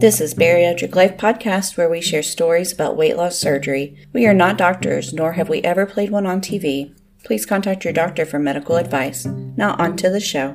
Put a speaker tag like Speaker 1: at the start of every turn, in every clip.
Speaker 1: This is Bariatric Life Podcast, where we share stories about weight loss surgery. We are not doctors, nor have we ever played one on TV. Please contact your doctor for medical advice. Now, on to the show.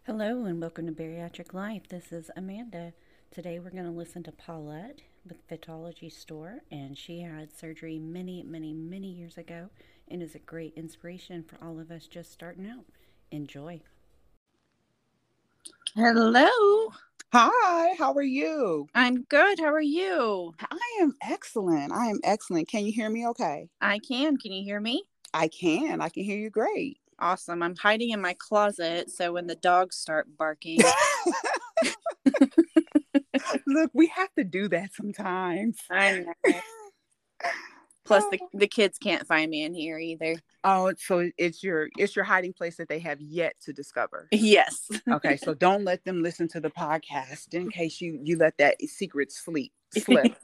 Speaker 1: Hello, and welcome to Bariatric Life. This is Amanda. Today we're going to listen to Paullette with Fitology Store, and she had surgery many, many, many years ago and is a great inspiration for all of us just starting out. Enjoy.
Speaker 2: Hello.
Speaker 3: Hi, how are you?
Speaker 2: I'm good. How are you?
Speaker 3: I am excellent. I am excellent. Can you hear me okay?
Speaker 2: I can. Can you hear me?
Speaker 3: I can. I can hear you great.
Speaker 2: Awesome. I'm hiding in my closet so when the dogs start barking.
Speaker 3: Look, we have to do that sometimes.
Speaker 2: I know. Plus the, the kids can't find me in here either.
Speaker 3: Oh, so it's your it's your hiding place that they have yet to discover.
Speaker 2: Yes.
Speaker 3: Okay, so don't let them listen to the podcast in case you you let that secret sleep slip.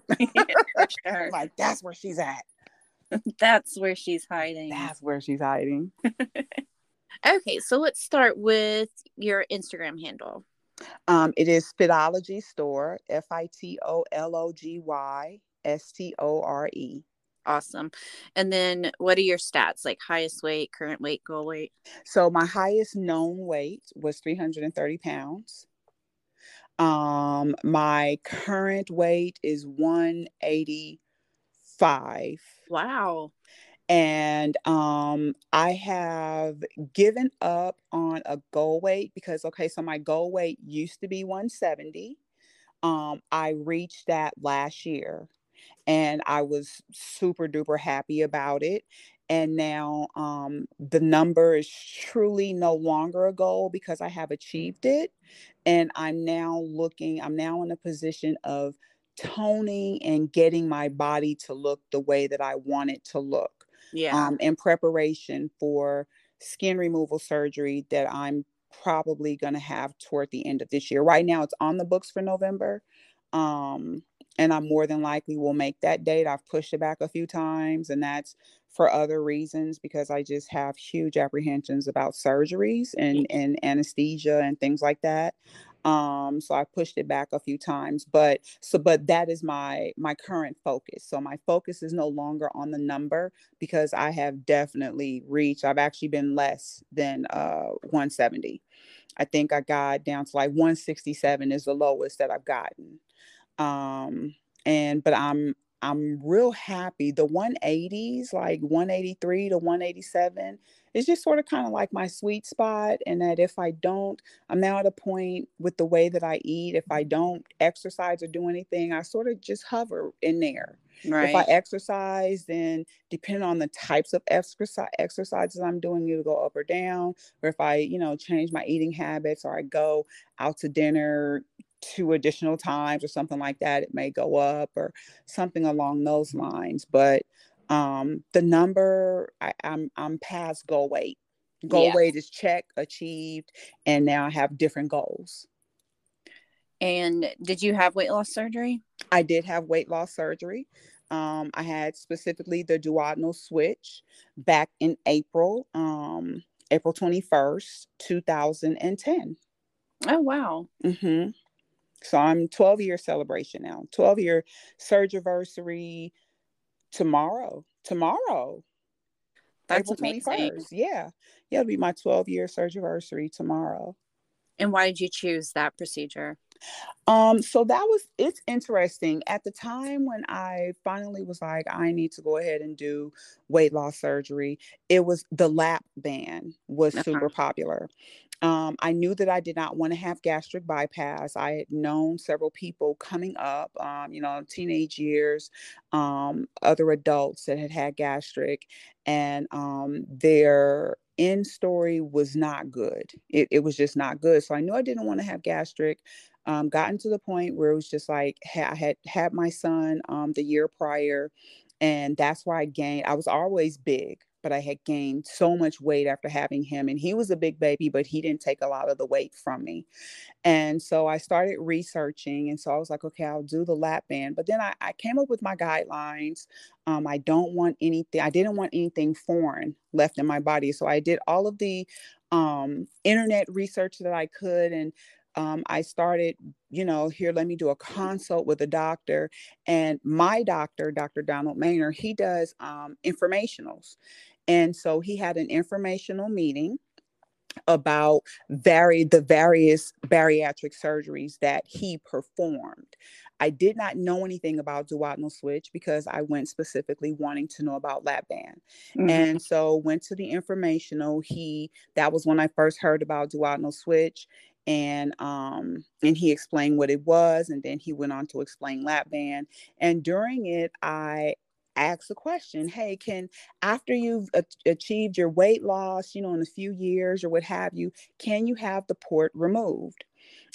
Speaker 3: like that's where she's at.
Speaker 2: That's where she's hiding.
Speaker 3: That's where she's hiding.
Speaker 2: okay, so let's start with your Instagram handle.
Speaker 3: Um, it is Fitology Store, F I T O L O G Y S T O R E.
Speaker 2: Awesome. And then what are your stats like highest weight, current weight, goal weight?
Speaker 3: So my highest known weight was 330 pounds. Um, my current weight is 185.
Speaker 2: Wow.
Speaker 3: And um, I have given up on a goal weight because, okay, so my goal weight used to be 170. Um, I reached that last year and I was super duper happy about it. And now um, the number is truly no longer a goal because I have achieved it. And I'm now looking, I'm now in a position of toning and getting my body to look the way that I want it to look.
Speaker 2: Yeah.
Speaker 3: Um, in preparation for skin removal surgery that I'm probably going to have toward the end of this year. Right now, it's on the books for November. Um, and I'm more than likely will make that date. I've pushed it back a few times, and that's for other reasons because I just have huge apprehensions about surgeries and, and anesthesia and things like that. Um, so I pushed it back a few times, but so but that is my my current focus. So my focus is no longer on the number because I have definitely reached. I've actually been less than uh 170. I think I got down to like 167 is the lowest that I've gotten um and but i'm i'm real happy the 180s like 183 to 187 is just sort of kind of like my sweet spot and that if i don't i'm now at a point with the way that i eat if i don't exercise or do anything i sort of just hover in there
Speaker 2: Right.
Speaker 3: if i exercise then depending on the types of exercise exercises i'm doing it'll go up or down or if i you know change my eating habits or i go out to dinner two additional times or something like that it may go up or something along those lines but um the number I, i'm i'm past goal weight goal
Speaker 2: Yeah.
Speaker 3: weight is check achieved and now i have different goals
Speaker 2: and did you have weight loss surgery?
Speaker 3: i did have weight loss surgery um i had specifically the duodenal switch back in april um april 21st 2010
Speaker 2: Oh wow.
Speaker 3: Mm-hmm. So I'm 12 year celebration now. 12 year surgiversary tomorrow. Tomorrow.
Speaker 2: That's
Speaker 3: April
Speaker 2: amazing.
Speaker 3: 21st. Yeah. Yeah, it'll be my 12 year surgiversary tomorrow.
Speaker 2: And why did you choose that procedure?
Speaker 3: Um, so that was it's interesting. At the time when I finally was like, I need to go ahead and do weight loss surgery, it was the lap band was
Speaker 2: Uh-huh.
Speaker 3: super popular. Um, I knew that I did not want to have gastric bypass. I had known several people coming up, um, you know, teenage years, um, other adults that had had gastric, and um, their end story was not good. It, it was just not good. So I knew I didn't want to have gastric. Um, gotten to the point where it was just like I had had my son um, the year prior, and that's why I gained. I was always big, but I had gained so much weight after having him. And he was a big baby, but he didn't take a lot of the weight from me. And so I started researching. And so I was like, okay, I'll do the lap band. But then I, I came up with my guidelines. Um, I don't want anything, I didn't want anything foreign left in my body. So I did all of the um, internet research that I could. And um, I started, you know, here, let me do a consult with a doctor. And my doctor, Dr. Donald Maynard, he does um, informationals. And so he had an informational meeting about vary the various bariatric surgeries that he performed. I did not know anything about duodenal switch because I went specifically wanting to know about lap band. Mm-hmm. And so went to the informational. He that was when I first heard about duodenal switch and um and he explained what it was and then he went on to explain lap band and during it i asked a question hey can after you've a- achieved your weight loss you know in a few years or what have you can you have the port removed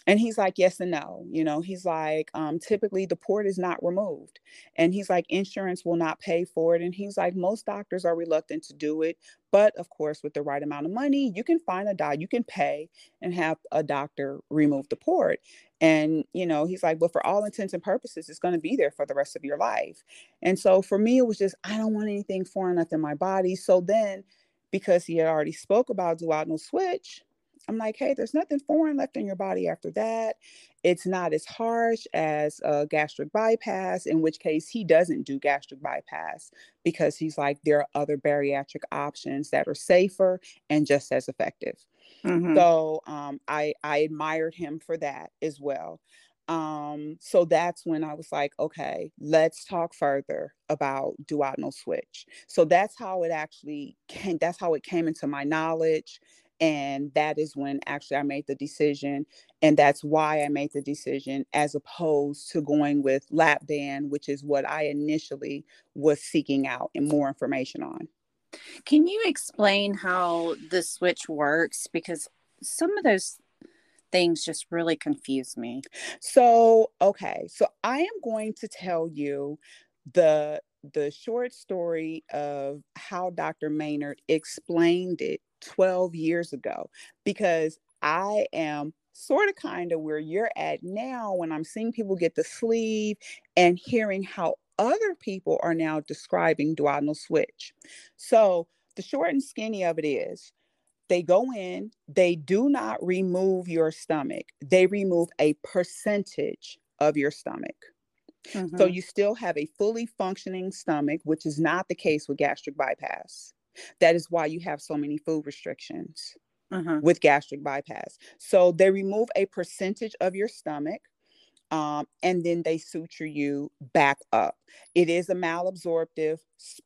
Speaker 3: and he's like yes and no you know he's like um, typically the port is not removed. And he's like insurance will not pay for it. And he's like most doctors are reluctant to do it but of course with the right amount of money you can find a doc you can pay and have a doctor remove the port. And you know he's like but for all intents and purposes it's going to be there for the rest of your life. And so for me it was just i don't want anything foreign left in my body. So then because he had already spoke about duodenal switch I'm like, hey, there's nothing foreign left in your body after that. It's not as harsh as a gastric bypass, in which case he doesn't do gastric bypass because he's like, there are other bariatric options that are safer and just as effective. Mm-hmm. So um, I, I admired him for that as well. Um, so that's when I was like, okay, let's talk further about duodenal switch. So that's how it actually came, that's how it came into my knowledge and that is when actually I made the decision. And that's why I made the decision as opposed to going with lap band, which is what I initially was seeking out and more information on.
Speaker 2: Can you explain how the switch works? Because some of those things just really confuse me.
Speaker 3: So, okay. So I am going to tell you the the short story of how Dr. Maynard explained it 12 years ago because I am sort of kind of where you're at now when I'm seeing people get the sleeve and hearing how other people are now describing duodenal switch. So the short and skinny of it is they go in, they do not remove your stomach, they remove a percentage of your stomach. Mm-hmm. So you still have a fully functioning stomach, which is not the case with gastric bypass. That is why you have so many food restrictions uh-huh. with gastric bypass. So they remove a percentage of your stomach. Um, and then they suture you back up. It is a malabsorptive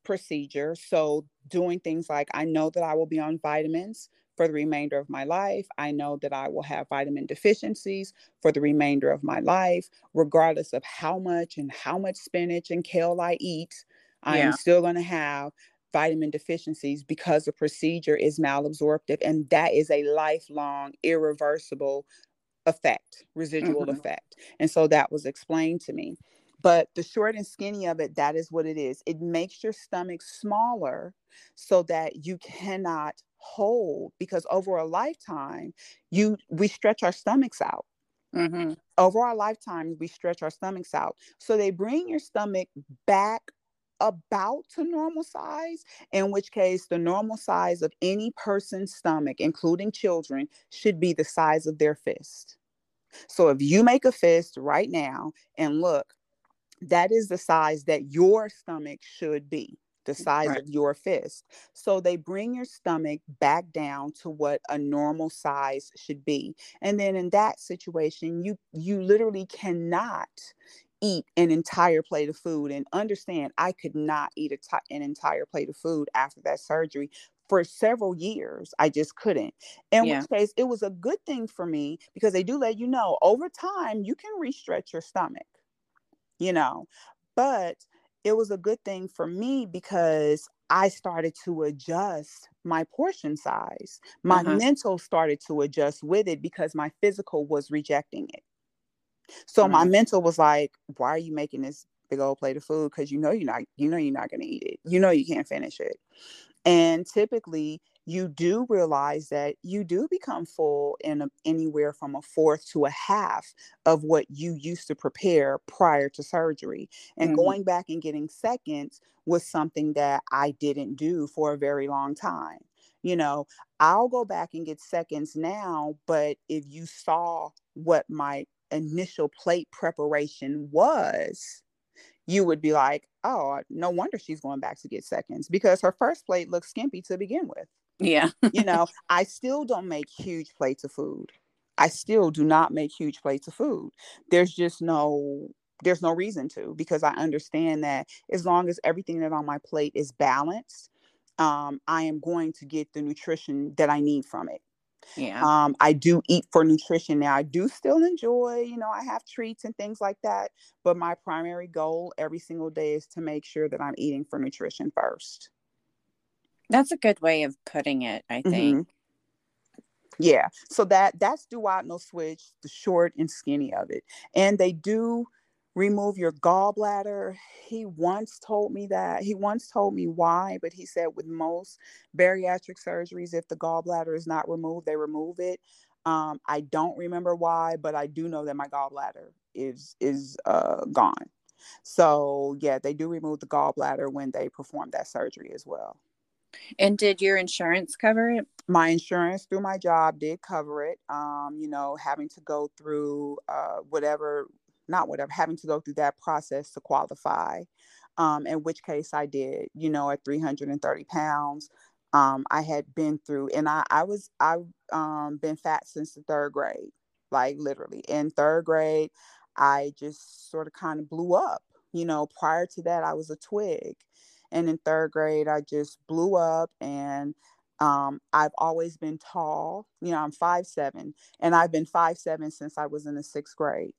Speaker 3: procedure. So, doing things like I know that I will be on vitamins for the remainder of my life. I know that I will have vitamin deficiencies for the remainder of my life, regardless of how much and how much spinach and kale I eat. I am still going to have vitamin deficiencies because the procedure is malabsorptive and that is a lifelong irreversible effect residual mm-hmm. effect and so that was explained to me but the short and skinny of it that is what it is it makes your stomach smaller so that you cannot hold because over a lifetime you we stretch our stomachs out mm-hmm. over our lifetimes we stretch our stomachs out so they bring your stomach back about to normal size, in which case the normal size of any person's stomach, including children, should be the size of their fist. So if you make a fist right now and look, that is the size that your stomach should be the mm, size right. of your fist. So they bring your stomach back down to what a normal size should be. And then in that situation, you you literally cannot eat an entire plate of food and understand I could not eat t- an entire plate of food after that surgery for several years. I just couldn't. In yeah. which case, it was a good thing for me because they do let you know over time you can restretch your stomach, you know. But it was a good thing for me because I started to adjust my portion size. My
Speaker 2: Uh-huh.
Speaker 3: mental started to adjust with it because my physical was rejecting it. So my
Speaker 2: Right.
Speaker 3: mental was like, why are you making this big old plate of food? Because you know you're not, you know you're not gonna eat it. You know you can't finish it. And typically you do realize that you do become full in a, anywhere from a fourth to a half of what you used to prepare prior to surgery. And
Speaker 2: Mhm.
Speaker 3: going back and getting seconds was something that I didn't do for a very long time. You know, I'll go back and get seconds now, but if you saw what my initial plate preparation was, you would be like, oh, no wonder she's going back to get seconds because her first plate looks skimpy to begin with.
Speaker 2: Yeah.
Speaker 3: You know, I still don't make huge plates of food. I still do not make huge plates of food. There's just no there's no reason to because I understand that as long as everything that on my plate is balanced, um, I am going to get the nutrition that I need from it.
Speaker 2: Yeah.
Speaker 3: Um, I do eat for nutrition now. I do still enjoy, you know, I have treats and things like that. But my primary goal every single day is to make sure that I'm eating for nutrition first.
Speaker 2: That's a good way of putting it, I think.
Speaker 3: Mhm. Yeah. So that that's duodenal switch, the short and skinny of it. And they do remove your gallbladder. He once told me that. He once told me why, but he said with most bariatric surgeries, if the gallbladder is not removed, they remove it. Um, I don't remember why, but I do know that my gallbladder is is uh, gone. So yeah, they do remove the gallbladder when they perform that surgery as well.
Speaker 2: And did your insurance cover it?
Speaker 3: my insurance through my job did cover it um you know having to go through uh whatever not whatever having to go through that process to qualify um in which case i did you know at 330 pounds um i had been through and i i was i've um been fat since the third grade like literally in third grade i just sort of kind of blew up you know prior to that i was a twig and in third grade i just blew up and um, I've always been tall. You know, I'm five seven, and I've been five seven since I was in the sixth grade.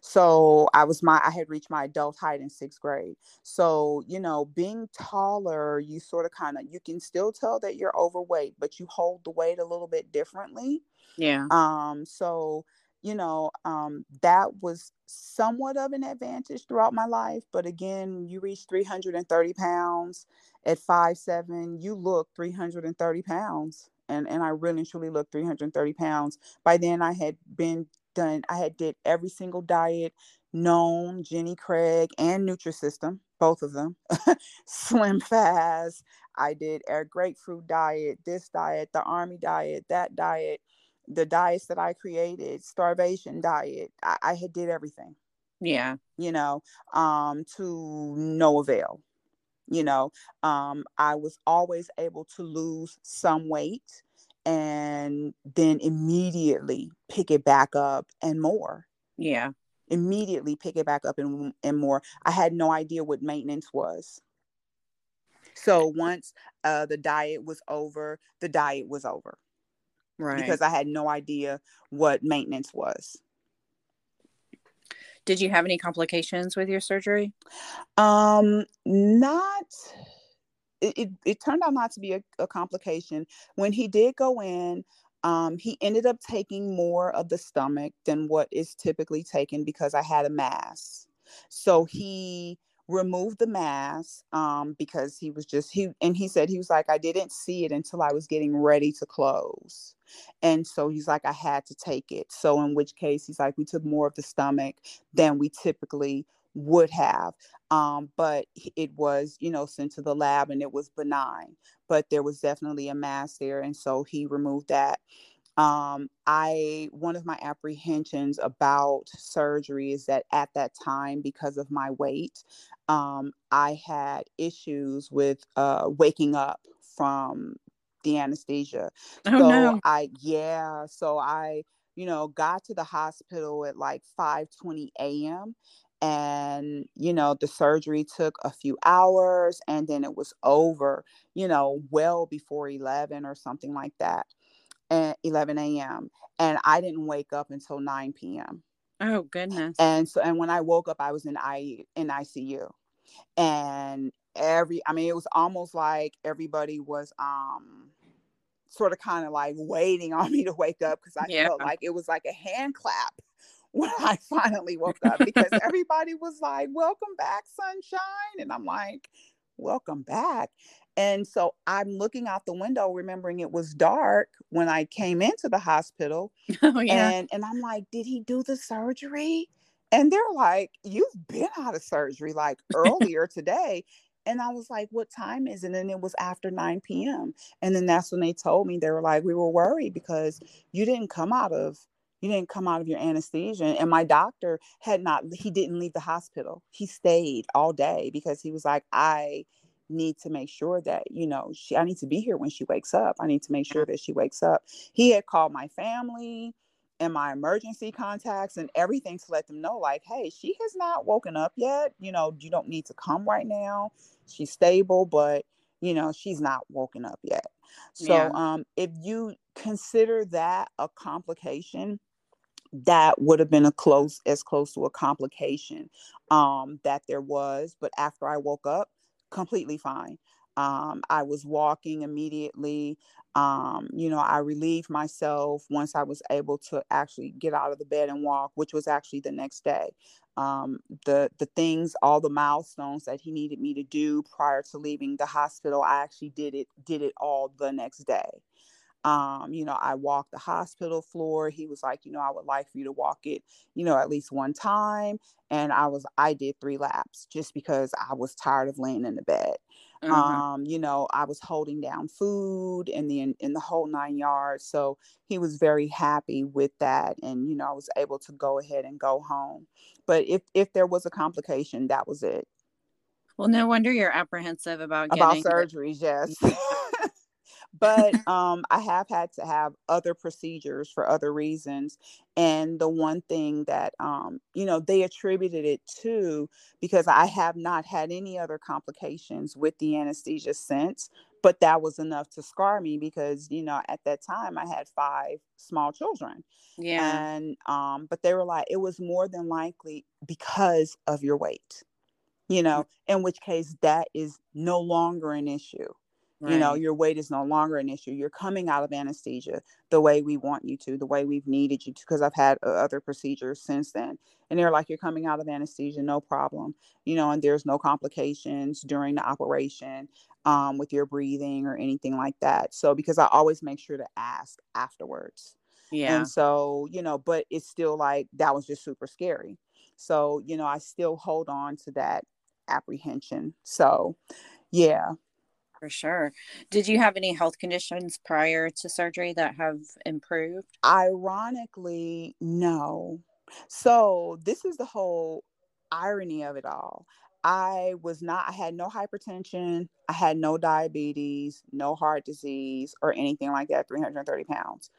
Speaker 3: So I was my I had reached my adult height in sixth grade. So you know, being taller, you sort of kind of you can still tell that you're overweight, but you hold the weight a little bit differently.
Speaker 2: Yeah.
Speaker 3: Um, so you know, um, that was somewhat of an advantage throughout my life. But again, you reach 330 pounds at five seven, you look 330 pounds. And and I really truly looked 330 pounds. By then I had been done, I had did every single diet known, Jenny Craig and Nutrisystem, both of them. Slim fast. I did a grapefruit diet, this diet, the army diet, that diet the diets that I created, starvation diet. I, I had did everything,
Speaker 2: Yeah.
Speaker 3: you know, um, to no avail. You know, um, I was always able to lose some weight and then immediately pick it back up and more.
Speaker 2: Yeah.
Speaker 3: Immediately pick it back up and, and more. I had no idea what maintenance was. So once uh, the diet was over, the diet was over
Speaker 2: Right.
Speaker 3: because I had no idea what maintenance was.
Speaker 2: did you have any complications with your surgery?
Speaker 3: Um, not. It, it, it turned out not to be a, a complication. When he did go in, um, he ended up taking more of the stomach than what is typically taken because I had a mass. So he removed the mass um, because he was just he and he said he was like I didn't see it until I was getting ready to close. And so he's like I had to take it. So in which case he's like we took more of the stomach than we typically would have. Um, but it was, you know, sent to the lab and it was benign, but there was definitely a mass there. And so he removed that. Um, I, one of my apprehensions about surgery is that at that time, because of my weight, um, I had issues with uh, waking up from the anesthesia.
Speaker 2: Oh
Speaker 3: so
Speaker 2: no.
Speaker 3: I, yeah, so I, you know, got to the hospital at like 5:20 a.m. and you know the surgery took a few hours and then it was over, you know, well before 11 or something like that, and 11 a.m. and I didn't wake up until 9 p.m.
Speaker 2: Oh goodness.
Speaker 3: And so and when I woke up I was in I in ICU. And every I mean it was almost like everybody was um sort of kind of like waiting on me to wake up because I yeah. felt like it was like a hand clap when I finally woke up because everybody was like, Welcome back, sunshine. And I'm like, Welcome back. And so I'm looking out the window, remembering it was dark when I came into the hospital. Oh, yeah. And, and I'm like, Did he do the surgery? And they're like, You've been out of surgery like earlier today. And I was like, what time is it? And it was after 9 p.m. And then that's when they told me, they were like, we were worried because you didn't come out of you didn't come out of your anesthesia and my doctor had not he didn't leave the hospital. He stayed all day because he was like i need to make sure that you know she i need to be here when she wakes up. I need to make sure that she wakes up. He had called my family and my emergency contacts and everything to let them know like hey she has not woken up yet. You know you don't need to come right now. She's stable but you know she's not woken up yet. So yeah. um if you consider that a complication that would have been a close as close to a complication um that there was but after i woke up completely fine um, I was walking immediately. Um, you know, I relieved myself once I was able to actually get out of the bed and walk, which was actually the next day. Um, the the things, all the milestones that he needed me to do prior to leaving the hospital, I actually did it did it all the next day. Um, you know, I walked the hospital floor. He was like, you know, I would like for you to walk it, you know, at least one time. And I was, I did three laps just because I was tired of laying in the bed. Mm-hmm. Um, you know, I was holding down food and the in the whole nine yards. So he was very happy with that. And, you know, I was able to go ahead and go home. But if if there was a complication, that was it.
Speaker 2: Well, no wonder you're apprehensive about
Speaker 3: about surgeries, yes. But um, I have had to have other procedures for other reasons. And the one thing that, um, you know, they attributed it to because I have not had any other complications with the anesthesia since, but that was enough to scar me because, you know, at that time I had five small children. Yeah. And, um, but they were like, it was more than likely because of your weight you know, in which case that is no longer an issue. Right. You know, your weight is no longer an issue. You're coming out of anesthesia the way we want you to, the way we've needed you to, because I've had uh, other procedures since then. And they're like, you're coming out of anesthesia, no problem. You know, and there's no complications during the operation um, with your breathing or anything like that. So, because I always make sure to ask afterwards. Yeah. And so, you know, but it's still like that was just super scary. So, you know, I still hold on to that apprehension. So, yeah,
Speaker 2: for sure. Did you have any health conditions prior to surgery that have improved?
Speaker 3: Ironically, no. So, this is the whole irony of it all. I was not, I had no hypertension, I had no diabetes, no heart disease, or anything like that, 330 pounds.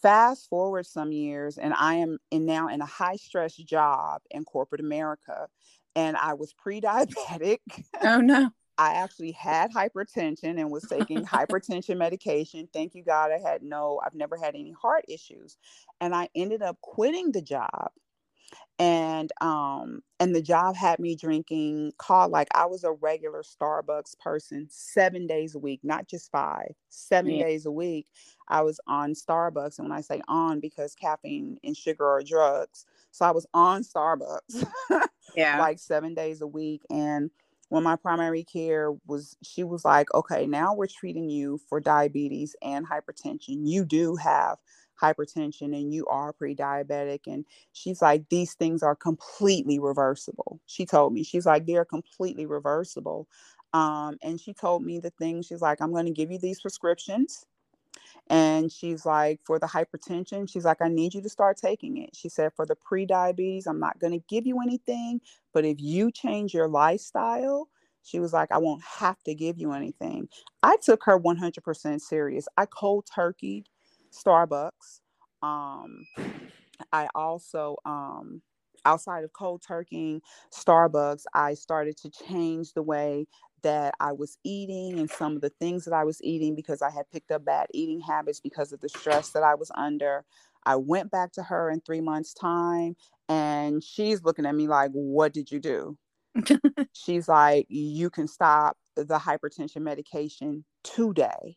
Speaker 3: Fast forward some years, and I am in now in a high stress job in corporate America, and I was pre diabetic.
Speaker 2: Oh, no.
Speaker 3: I actually had hypertension and was taking hypertension medication. Thank you, God. I had no, I've never had any heart issues. And I ended up quitting the job. And um, and the job had me drinking call like I was a regular Starbucks person seven days a week, not just five, seven yeah. days a week. I was on Starbucks. And when I say on, because caffeine and sugar are drugs. So I was on Starbucks yeah, like seven days a week. And when my primary care was she was like okay now we're treating you for diabetes and hypertension. You do have hypertension and you are pre-diabetic. And she's like these things are completely reversible. She told me she's like they're completely reversible. Um, and she told me the thing she's like i'm going to give you these prescriptions and she's like, for the hypertension, she's like, I need you to start taking it. She said, for the pre diabetes, I'm not going to give you anything, but if you change your lifestyle, she was like, I won't have to give you anything. I took her 100% serious. I cold turkey Starbucks. Um, I also, um, outside of cold turkeying Starbucks, I started to change the way that I was eating and some of the things that I was eating because I had picked up bad eating habits because of the stress that I was under. I went back to her in three months' time and she's looking at me like, What did you do? she's like, you can stop the hypertension medication today,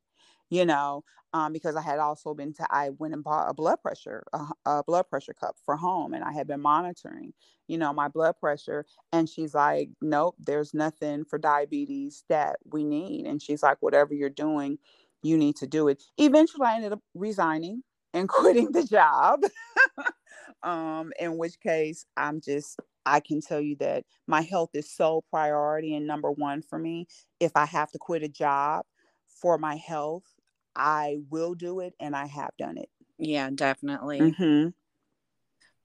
Speaker 3: you know, um, because I had also been to, I went and bought a blood pressure, a, a, blood pressure cup for home, and I had been monitoring, you know, my blood pressure. And she's like, nope, there's nothing for diabetes that we need. And she's like, whatever you're doing, you need to do it. Eventually, I ended up resigning and quitting the job. um, in which case, I'm just I can tell you that my health is so priority and number one for me. If I have to quit a job for my health, I will do it and I have done it.
Speaker 2: Yeah, definitely. Mm-hmm.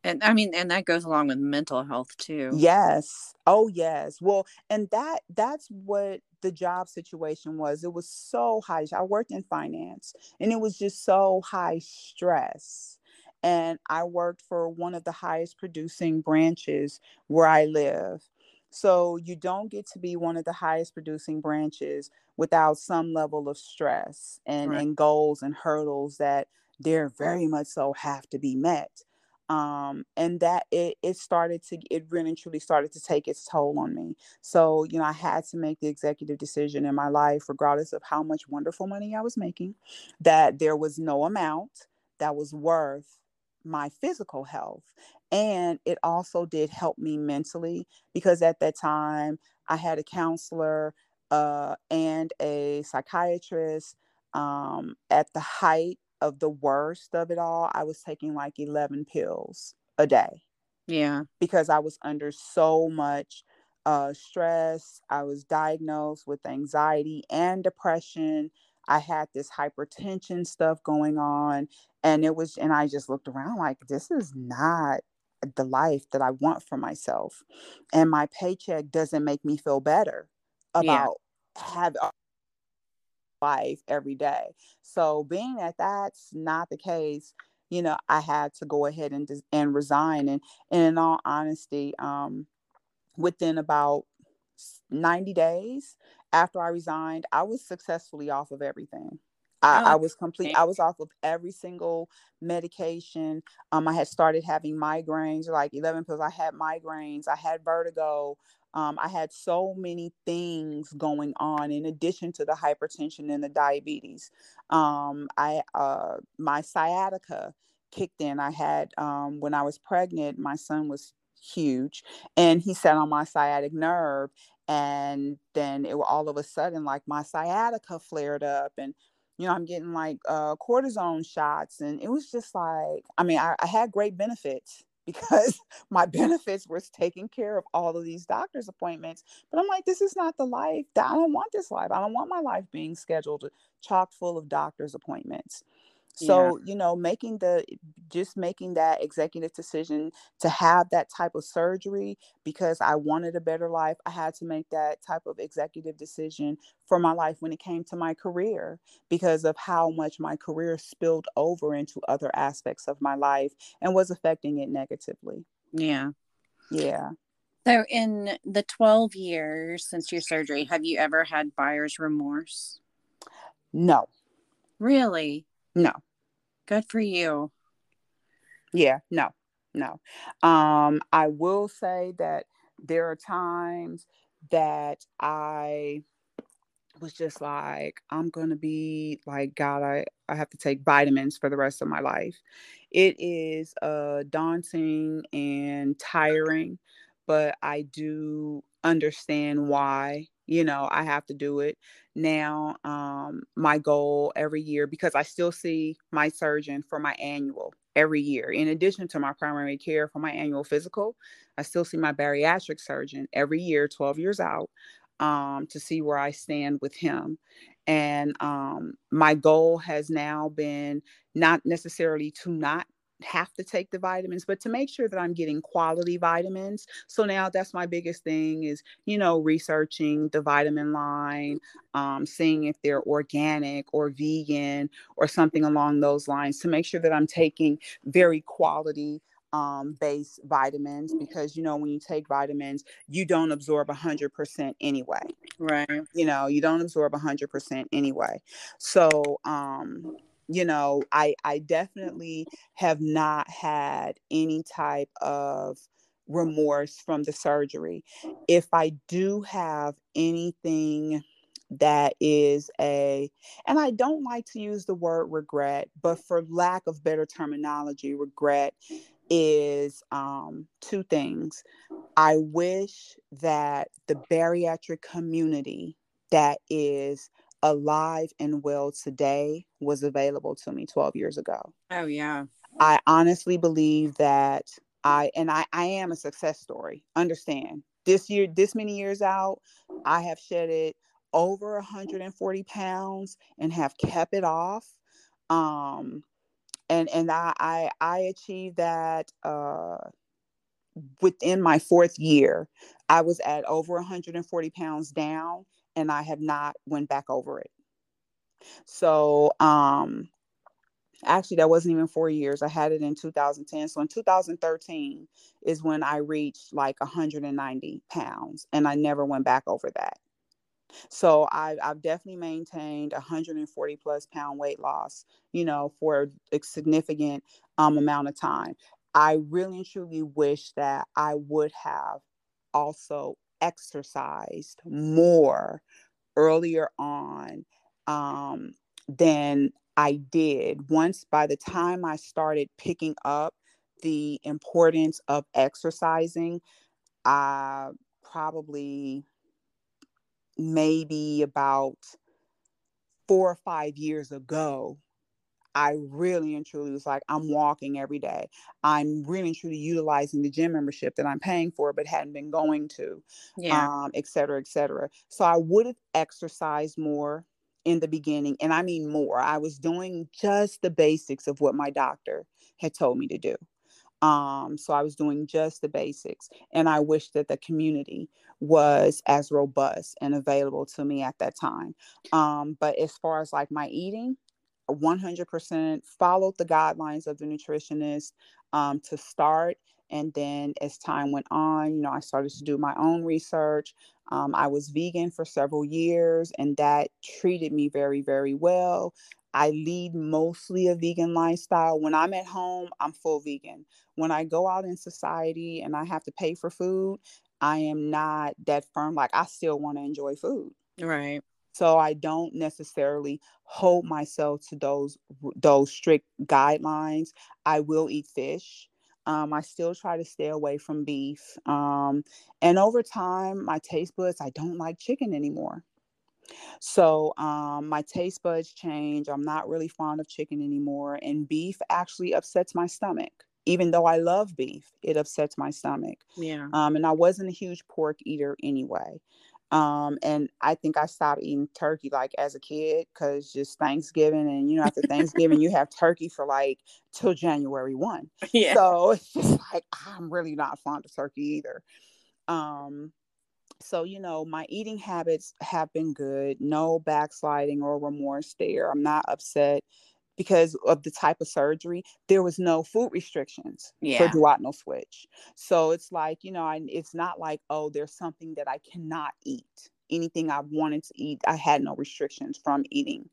Speaker 2: And I mean, and that goes along with mental health too.
Speaker 3: Yes. Oh, yes. Well, and that that's what the job situation was. It was so high. I worked in finance and it was just so high stress and I worked for one of the highest producing branches where I live. So you don't get to be one of the highest producing branches without some level of stress and, right. and goals and hurdles that they're very much so have to be met. Um, and that it, it started to it really truly started to take its toll on me so you know i had to make the executive decision in my life regardless of how much wonderful money i was making that there was no amount that was worth my physical health. And it also did help me mentally because at that time I had a counselor uh, and a psychiatrist. Um, at the height of the worst of it all, I was taking like 11 pills a day.
Speaker 2: Yeah.
Speaker 3: Because I was under so much uh, stress. I was diagnosed with anxiety and depression. I had this hypertension stuff going on. And it was, and I just looked around like, this is not the life that I want for myself. And my paycheck doesn't make me feel better about yeah. having life every day. So being that that's not the case, you know, I had to go ahead and and resign. And, and in all honesty, um, within about 90 days after I resigned, I was successfully off of everything. I, oh, I, was complete. I was off of every single medication. Um, I had started having migraines, like eleven pills. I had migraines. I had vertigo. Um, I had so many things going on in addition to the hypertension and the diabetes. Um, I uh, my sciatica kicked in. I had um, when I was pregnant, my son was huge, and he sat on my sciatic nerve, and then it all of a sudden like my sciatica flared up and you know i'm getting like uh, cortisone shots and it was just like i mean I, I had great benefits because my benefits was taking care of all of these doctor's appointments but i'm like this is not the life that i don't want this life. I don't want my life being scheduled chock full of doctor's appointments so, yeah. you know, making the just making that executive decision to have that type of surgery because I wanted a better life, I had to make that type of executive decision for my life when it came to my career because of how much my career spilled over into other aspects of my life and was affecting it negatively.
Speaker 2: Yeah.
Speaker 3: Yeah.
Speaker 2: So, in the 12 years since your surgery, have you ever had buyer's remorse?
Speaker 3: No.
Speaker 2: Really?
Speaker 3: No.
Speaker 2: Good for you.
Speaker 3: Yeah, no, no. Um, I will say that there are times that I was just like, I'm gonna be like, God, I, I have to take vitamins for the rest of my life. It is uh daunting and tiring, but I do understand why you know i have to do it now um my goal every year because i still see my surgeon for my annual every year. In addition to my primary care for my annual physical i still see my bariatric surgeon every year 12 years out um, to see where i stand with him. And um, my goal has now been not necessarily to not have to take the vitamins, but to make sure that I'm getting quality vitamins. So now that's my biggest thing is, you know, researching the vitamin line, um, seeing if they're organic or vegan or something along those lines to make sure that I'm taking very quality um based vitamins because you know when you take vitamins you don't absorb 100% anyway.
Speaker 2: Right.
Speaker 3: You know you don't absorb 100% anyway. So um you know i i definitely have not had any type of remorse from the surgery. If I do have anything that is a, and I don't like to use the word regret, but for lack of better terminology, regret is um, two things. I wish that the bariatric community that is alive and well today was available to me 12 years ago.
Speaker 2: Oh, yeah.
Speaker 3: I honestly believe that I, and I, I am a success story. Understand this year, this many years out, I have shedded over 140 pounds and have kept it off. Um, and and I I, I achieved that uh, within my fourth year. I was at over 140 pounds down, and I have not went back over it. So um, actually that wasn't even four years. I had it in 2010 so in 2013 is when i reached like 190 pounds and i never went back over that. So I, i've definitely maintained 140 plus pound weight loss you know for a significant um, amount of time. I really and truly wish that i would have also exercised more earlier on um, than I did. Once by the time I started picking up the importance of exercising, I probably maybe about four or five years ago, I really and truly was like, I'm walking every day. I'm really and truly utilizing the gym membership that I'm paying for, but hadn't been going to, yeah. um, et cetera, et cetera. So I would have exercised more in the beginning, and I mean more. I was doing just the basics of what my doctor had told me to do. Um, so I was doing just the basics, and I wish that the community was as robust and available to me at that time. Um, but as far as like my eating, 100% followed the guidelines of the nutritionist um, to start. And then as time went on, you know, I started to do my own research. Um, I was vegan for several years, and that treated me very, very well. I lead mostly a vegan lifestyle. When I'm at home, I'm full vegan. When I go out in society and I have to pay for food, I am not that firm. Like, I still want to enjoy food.
Speaker 2: Right.
Speaker 3: So I don't necessarily hold myself to those those strict guidelines. I will eat fish. Um, I still try to stay away from beef. Um, and over time, my taste buds, I don't like chicken anymore. So um, my taste buds change. I'm not really fond of chicken anymore. And beef actually upsets my stomach. Even though I love beef, it upsets my stomach.
Speaker 2: Yeah.
Speaker 3: Um, and I wasn't a huge pork eater anyway. Um, and I think I stopped eating turkey like as a kid because just Thanksgiving and you know after Thanksgiving you have turkey for like till January one. Yeah. So it's just like I'm really not fond of turkey either. Um, so you know my eating habits have been good. No backsliding or remorse there. I'm not upset because of the type of surgery, there was no food restrictions yeah. for duodenal switch. So it's like, you know, I, it's not like, oh, there's something that I cannot eat. Anything I wanted to eat, I had no restrictions from eating.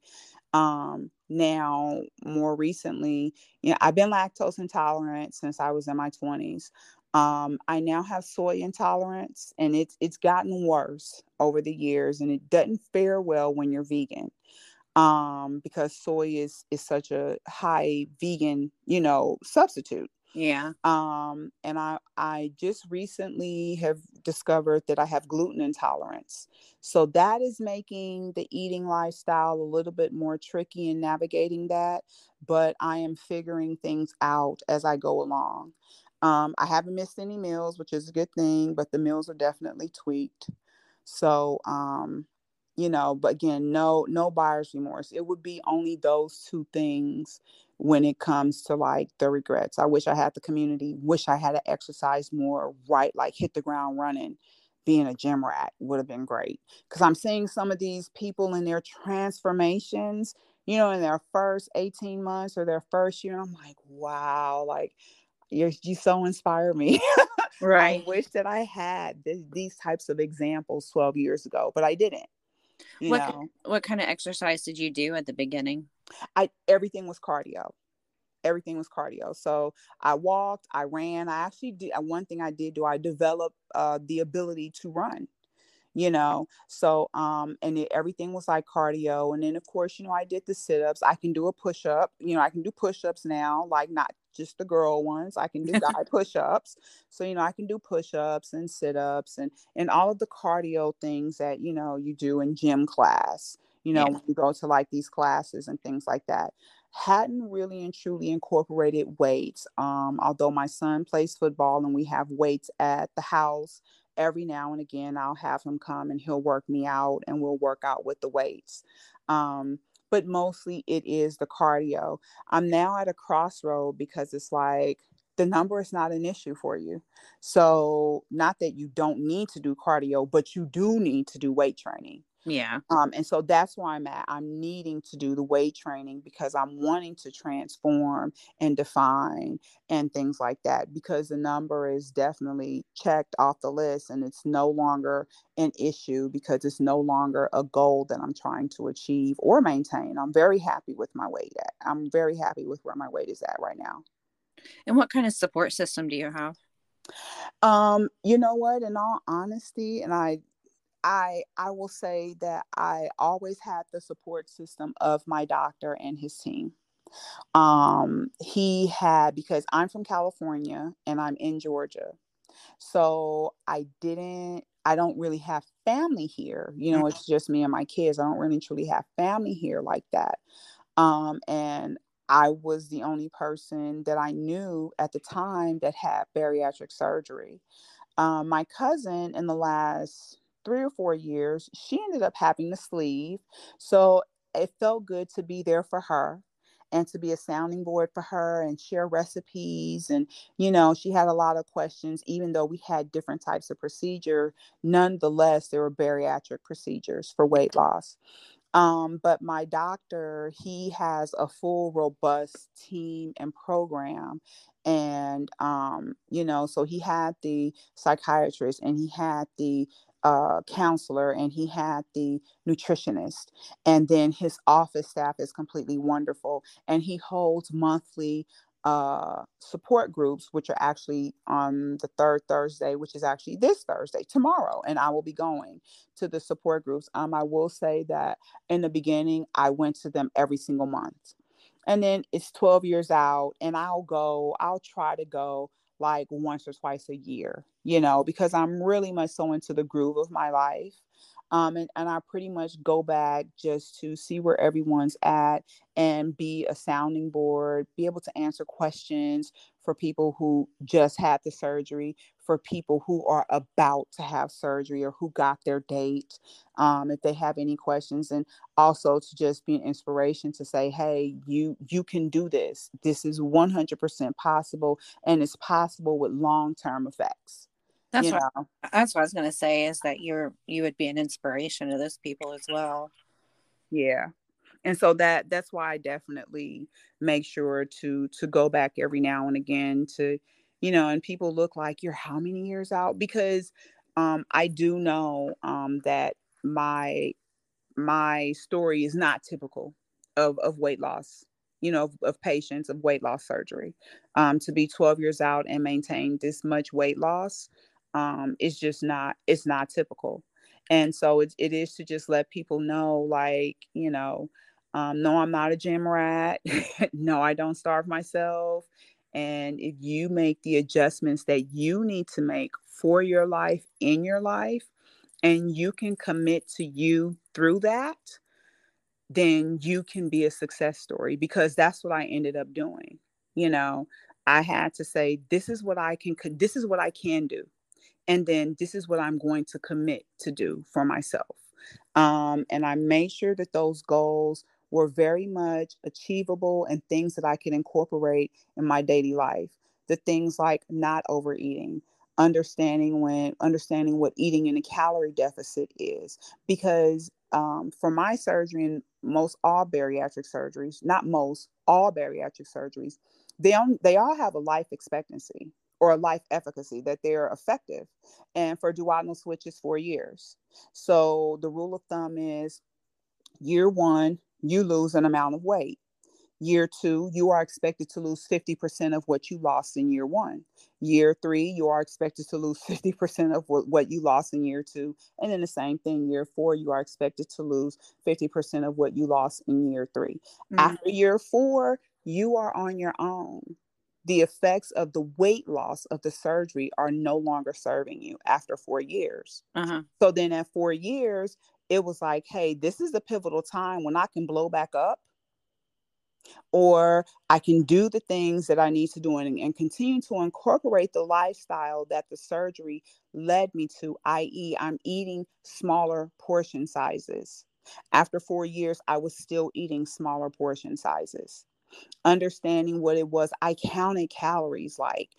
Speaker 3: Um, now, more recently, you know, I've been lactose intolerant since I was in my 20s. Um, I now have soy intolerance, and it's it's gotten worse over the years, and it doesn't fare well when you're vegan um, because soy is is such a high vegan, you know, substitute.
Speaker 2: Yeah.
Speaker 3: Um, and I I just recently have discovered that I have gluten intolerance. So that is making the eating lifestyle a little bit more tricky in navigating that, but I am figuring things out as I go along. Um, I haven't missed any meals, which is a good thing, but the meals are definitely tweaked. So um, you know but again no no buyer's remorse. It would be only those two things when it comes to like the regrets. I wish i had the community wish i had to exercise more right like hit the ground running. Being a gym rat would have been great. Because i'm seeing some of these people in their transformations you know in their first 18 months or their first year i'm like wow like you're you so inspire me.
Speaker 2: Right.
Speaker 3: i wish that i had this, these types of examples 12 years ago but i didn't
Speaker 2: what know. what kind of exercise did you do at the beginning?
Speaker 3: I everything was cardio. everything was cardio. So I walked, I ran. I actually did uh, one thing I did do I developed uh, the ability to run you know so um and it, everything was like cardio and then of course you know i did the sit-ups i can do a push-up you know i can do push-ups now like not just the girl ones i can do guy push-ups so you know i can do push-ups and sit-ups and and all of the cardio things that you know you do in gym class you know yeah. when you go to like these classes and things like that hadn't really and truly incorporated weights um, although my son plays football and we have weights at the house every now and again I'll have him come and he'll work me out and we'll work out with the weights. Um, but mostly it is the cardio. I'm now at a crossroad because it's like the number is not an issue for you. So, not that you don't need to do cardio, but you do need to do weight training.
Speaker 2: Yeah.
Speaker 3: Um, and so that's why I'm at. I'm needing to do the weight training because I'm wanting to transform and define and things like that because the number is definitely checked off the list and it's no longer an issue because it's no longer a goal that I'm trying to achieve or maintain. I'm very happy with my weight at. I'm very happy with where my weight is at right now.
Speaker 2: And what kind of support system do you have?
Speaker 3: Um, you know what, in all honesty, and I I I will say that I always had the support system of my doctor and his team. Um, he had because I'm from California and I'm in Georgia. So I didn't I don't really have family here. You know, it's just me and my kids. I don't really truly have family here like that. Um, and I was the only person that I knew at the time that had bariatric surgery. Um, my cousin in the last three or four years, she ended up having the sleeve. So it felt good to be there for her and to be a sounding board for her and share recipes. And, you know, she had a lot of questions, even though we had different types of procedure. Nonetheless, there were bariatric procedures for weight loss. Um, but my doctor, he has a full, robust team and program. And, um, you know, so he had the psychiatrist and he had the uh, counselor and he had the nutritionist. And then his office staff is completely wonderful. And he holds monthly uh, support groups, which are actually on the third Thursday, which is actually this Thursday, tomorrow. And I will be going to the support groups. Um, I will say that in the beginning, I went to them every single month. And then it's 12 years out, and I'll go, I'll try to go like once or twice a year, you know, because I'm really much so into the groove of my life. Um, and, and I pretty much go back just to see where everyone's at and be a sounding board, be able to answer questions for people who just had the surgery, for people who are about to have surgery or who got their date, um, if they have any questions, and also to just be an inspiration to say, "Hey, you you can do this. This is 100% possible, and it's possible with long term effects."
Speaker 2: That's what know? that's what I was gonna say is that you're you would be an inspiration to those people as well.
Speaker 3: Yeah. And so that that's why I definitely make sure to to go back every now and again to, you know, and people look like you're how many years out? Because um I do know um that my my story is not typical of of weight loss you know, of, of, patients of weight loss surgery. Um, to be 12 years out and maintain this much weight loss, um, it's just not it's not typical and so it, it is to just let people know like you know um, no i'm not a gym rat. No i don't starve myself. And if you make the adjustments that you need to make for your life in your life and you can commit to you through that then you can be a success story because that's what i ended up doing. You know i had to say this is what i can this is what i can do and then this is what I'm going to commit to do for myself. Um, and I made sure that those goals were very much achievable and things that I could incorporate in my daily life. The things like not overeating, understanding when understanding what eating in a calorie deficit is, because um, for my surgery and most all bariatric surgeries, not most, all bariatric surgeries, they on, they all have a life expectancy or a life efficacy that they're effective. And for duodenal switches, four years. So the rule of thumb is year one, you lose an amount of weight. Year two, you are expected to lose 50% of what you lost in year one. Year three, you are expected to lose 50% of what, you lost in year two. And then the same thing, year four, you are expected to lose 50% of what you lost in year 3 mm-hmm. After year four, you are on your own. The effects of the weight loss of the surgery are no longer serving you after four years. Uh-huh. So then at four years, it was like, hey, this is the pivotal time when I can blow back up or I can do the things that I need to do and, and, continue to incorporate the lifestyle that the surgery led me to, i.e., I'm eating smaller portion sizes. After four years, I was still eating smaller portion sizes. Understanding what it was, I counted calories like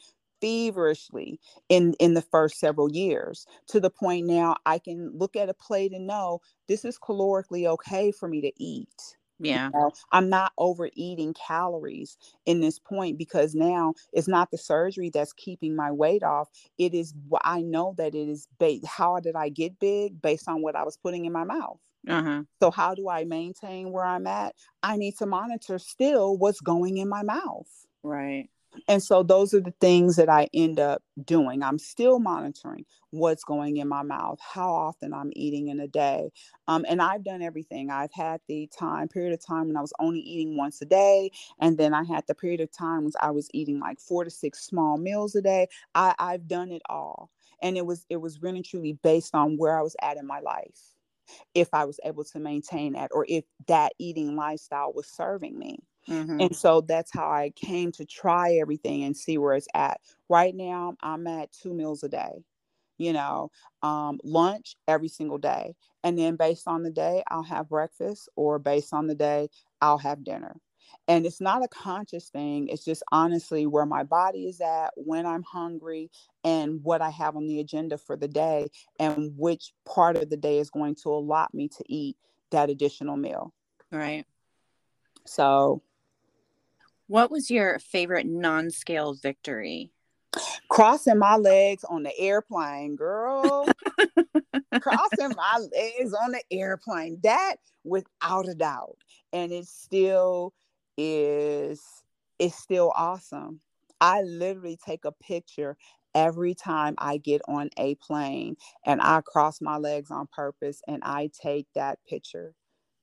Speaker 3: feverishly in in the first several years to the point now I can look at a plate and know this is calorically okay for me to eat
Speaker 2: yeah.
Speaker 3: You know, I'm not overeating calories in this point because now it's not the surgery that's keeping my weight off. It is I know that it is based. How did I get big? Based on what I was putting in my mouth. Uh-huh. So how do I maintain where I'm at? I need to monitor still what's going in my mouth.
Speaker 2: Right.
Speaker 3: And so those are the things that I end up doing. I'm still monitoring what's going in my mouth, how often I'm eating in a day. Um, and I've done everything. I've had the time period of time when I was only eating once a day. And then I had the period of time when I was eating like four to six small meals a day. I, I've done it all. And it was it was really truly based on where I was at in my life if I was able to maintain that or if that eating lifestyle was serving me. Mm-hmm. And so that's how I came to try everything and see where it's at. Right now, I'm at two meals a day, you know, um, lunch every single day. And then based on the day, I'll have breakfast, or based on the day, I'll have dinner. And it's not a conscious thing. It's just honestly where my body is at, when I'm hungry, and what I have on the agenda for the day, and which part of the day is going to allot me to eat that additional meal.
Speaker 2: Right.
Speaker 3: So
Speaker 2: what was your favorite non scale victory?
Speaker 3: Crossing my legs on the airplane, girl. Crossing my legs on the airplane. That without a doubt. And it still is it's still awesome. I literally take a picture every time I get on a plane and I cross my legs on purpose and I take that picture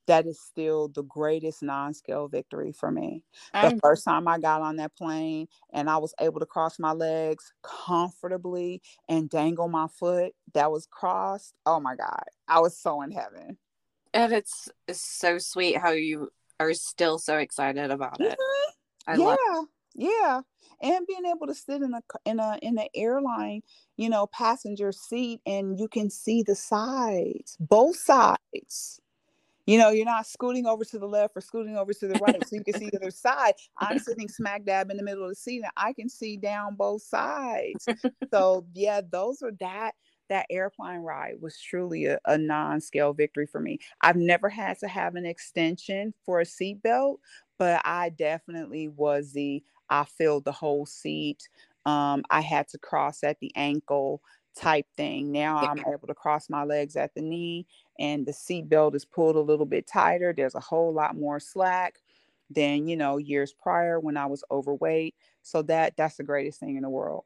Speaker 3: that is still the greatest non-scale victory for me. The first time I got on that plane and I was able to cross my legs comfortably and dangle my foot that was crossed. Oh my God. I was so in heaven.
Speaker 2: And it's, it's so sweet how you are still so excited about it.
Speaker 3: Mm-hmm. yeah. Yeah. And being able to sit in a in a in an airline, you know, passenger seat and you can see the sides, both sides you know, you're not scooting over to the left or scooting over to the right so you can see the other side. I'm sitting smack dab in the middle of the seat and I can see down both sides. so yeah, those are that that airplane ride was truly a, a non-scale victory for me. I've never had to have an extension for a seatbelt, but I definitely was the I filled the whole seat. Um, I had to cross at the ankle type thing. Now I'm able to cross my legs at the knee and the seat belt is pulled a little bit tighter. There's a whole lot more slack than, you know, years prior when I was overweight. So that that's the greatest thing in the world.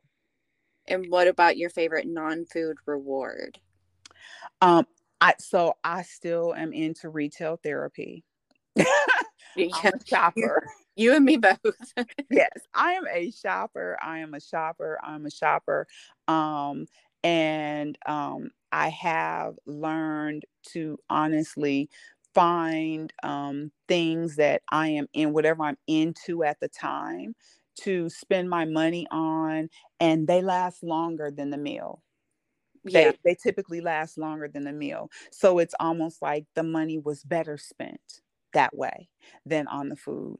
Speaker 2: And what about your favorite non-food reward?
Speaker 3: Um I so I still am into retail therapy. A shopper.
Speaker 2: You and me both.
Speaker 3: yes, I am a shopper. I am a shopper. I'm a shopper. Um, and um, I have learned to honestly find um, things that I am in, whatever I'm into at the time, to spend my money on, and they last longer than the meal. Yeah. They, they typically last longer than the meal. So it's almost like the money was better spent that way than on the food.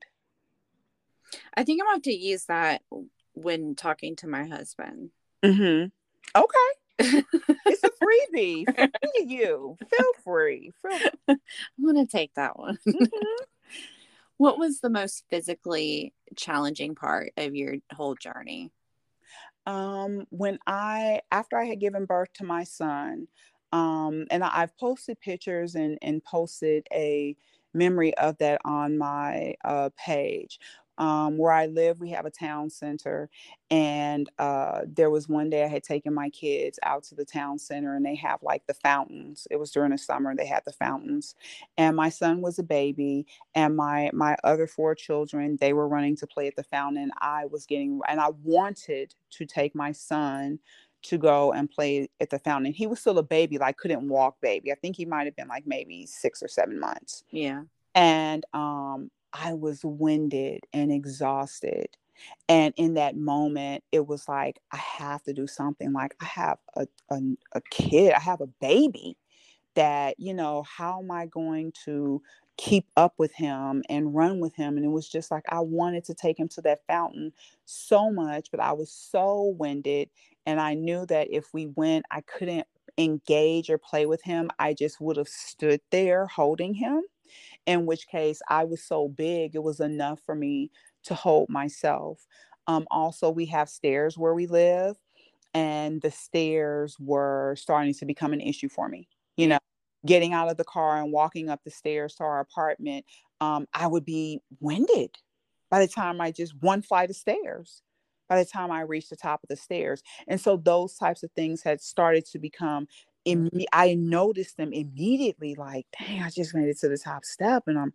Speaker 2: I think I'm going to have to use that when talking to my husband.
Speaker 3: Mm-hmm. Okay. it's a freebie. Free you. Feel free. Feel
Speaker 2: I'm gonna take that one. Mm-hmm. what was the most physically challenging part of your whole journey?
Speaker 3: Um, when I after I had given birth to my son, um, and I, I've posted pictures and and posted a memory of that on my uh, page um, where I live, we have a town center. And uh, there was one day I had taken my kids out to the town center and they have like the fountains. It was during the summer, they had the fountains. And my son was a baby, and my my other four children, they were running to play at the fountain. I was getting and I wanted to take my son to go and play at the fountain. He was still a baby, like couldn't walk baby. I think he might have been like maybe six or seven months.
Speaker 2: Yeah.
Speaker 3: And um I was winded and exhausted. And in that moment, it was like, I have to do something. Like, I have a, a, a kid, I have a baby that, you know, how am I going to keep up with him and run with him? And it was just like, I wanted to take him to that fountain so much, but I was so winded. And I knew that if we went, I couldn't engage or play with him. I just would have stood there holding him in which case I was so big, it was enough for me to hold myself. Um, also, we have stairs where we live, and the stairs were starting to become an issue for me. You know, getting out of the car and walking up the stairs to our apartment, um, I would be winded by the time I just one flight of stairs by the time I reached the top of the stairs. And so those types of things had started to become imme- I noticed them immediately like, dang, I just made it to the top step and I'm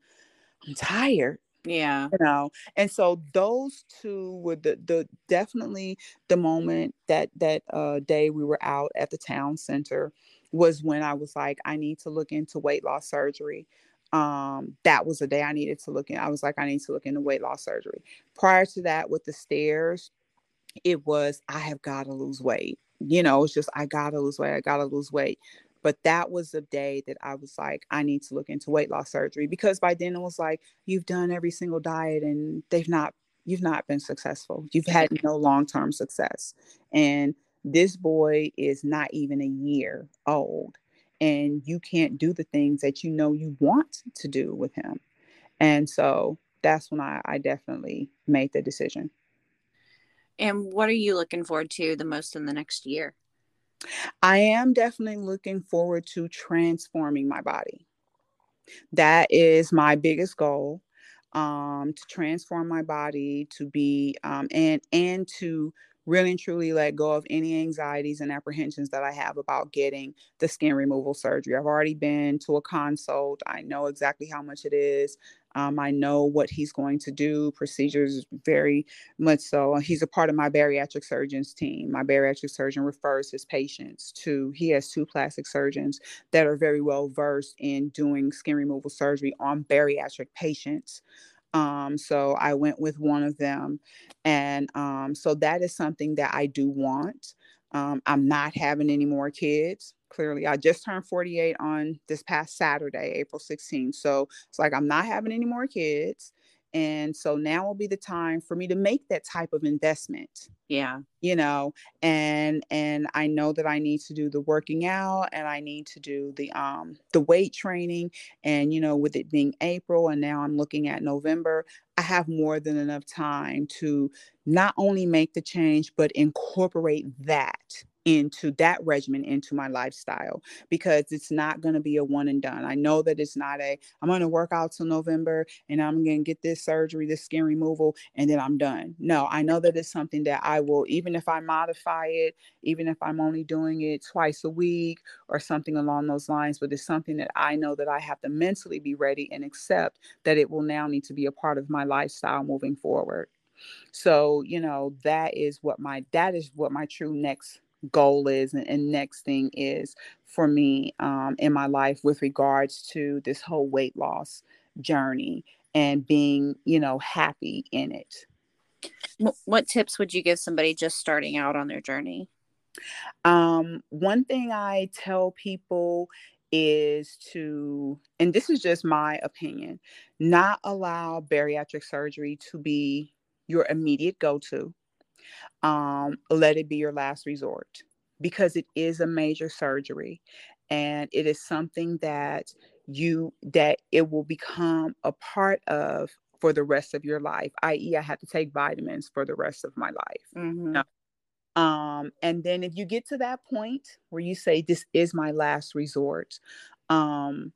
Speaker 3: I'm tired.
Speaker 2: Yeah.
Speaker 3: You know, and so those two were the the definitely the moment that that uh day we were out at the town center was when I was like, I need to look into weight loss surgery. Um, that was the day I needed to look in. I was like, I need to look into weight loss surgery. Prior to that, with the stairs, it was I have got to lose weight you know, it's just I gotta lose weight, I gotta lose weight. But that was the day that I was like, I need to look into weight loss surgery because by then it was like, you've done every single diet and they've not, you've not been successful. You've had no long term success. And this boy is not even a year old and you can't do the things that you know you want to do with him. And so that's when I, I definitely made the decision.
Speaker 2: And what are you looking forward to the most in the next year?
Speaker 3: I am definitely looking forward to transforming my body. That is my biggest goal um, to transform my body to be um, and and to really and truly let go of any anxieties and apprehensions that I have about getting the skin removal surgery. I've already been to a consult. I know exactly how much it is. Um, I know what he's going to do, procedures very much so. He's a part of my bariatric surgeons team. My bariatric surgeon refers his patients to, he has two plastic surgeons that are very well versed in doing skin removal surgery on bariatric patients. Um, so I went with one of them. And um, so that is something that I do want. Um, I'm not having any more kids clearly. I just turned 48 on this past Saturday, April 16th. So it's like I'm not having any more kids. And so now will be the time for me to make that type of investment.
Speaker 2: Yeah.
Speaker 3: You know, and and I know that I need to do the working out and I need to do the um the weight training and you know with it being April and now I'm looking at November, I have more than enough time to not only make the change but incorporate that into that regimen into my lifestyle because it's not going to be a one and done. I know that it's not a I'm going to work out till November and I'm going to get this surgery, this skin removal and then I'm done. No, I know that it's something that I will even if I modify it, even if I'm only doing it twice a week or something along those lines, but it's something that I know that I have to mentally be ready and accept that it will now need to be a part of my lifestyle moving forward. So, you know, that is what my that is what my true next goal is and, and next thing is for me um, in my life with regards to this whole weight loss journey and being you know happy in it.
Speaker 2: What tips would you give somebody just starting out on their journey?
Speaker 3: Um, one thing i tell people is to and this is just my opinion not allow bariatric surgery to be your immediate go-to um, let it be your last resort because it is a major surgery. And it is something that you that it will become a part of for the rest of your life i.e i have to take vitamins for the rest of my life.
Speaker 2: Mm-hmm.
Speaker 3: um, and then if you get to that point where you say this is my last resort um,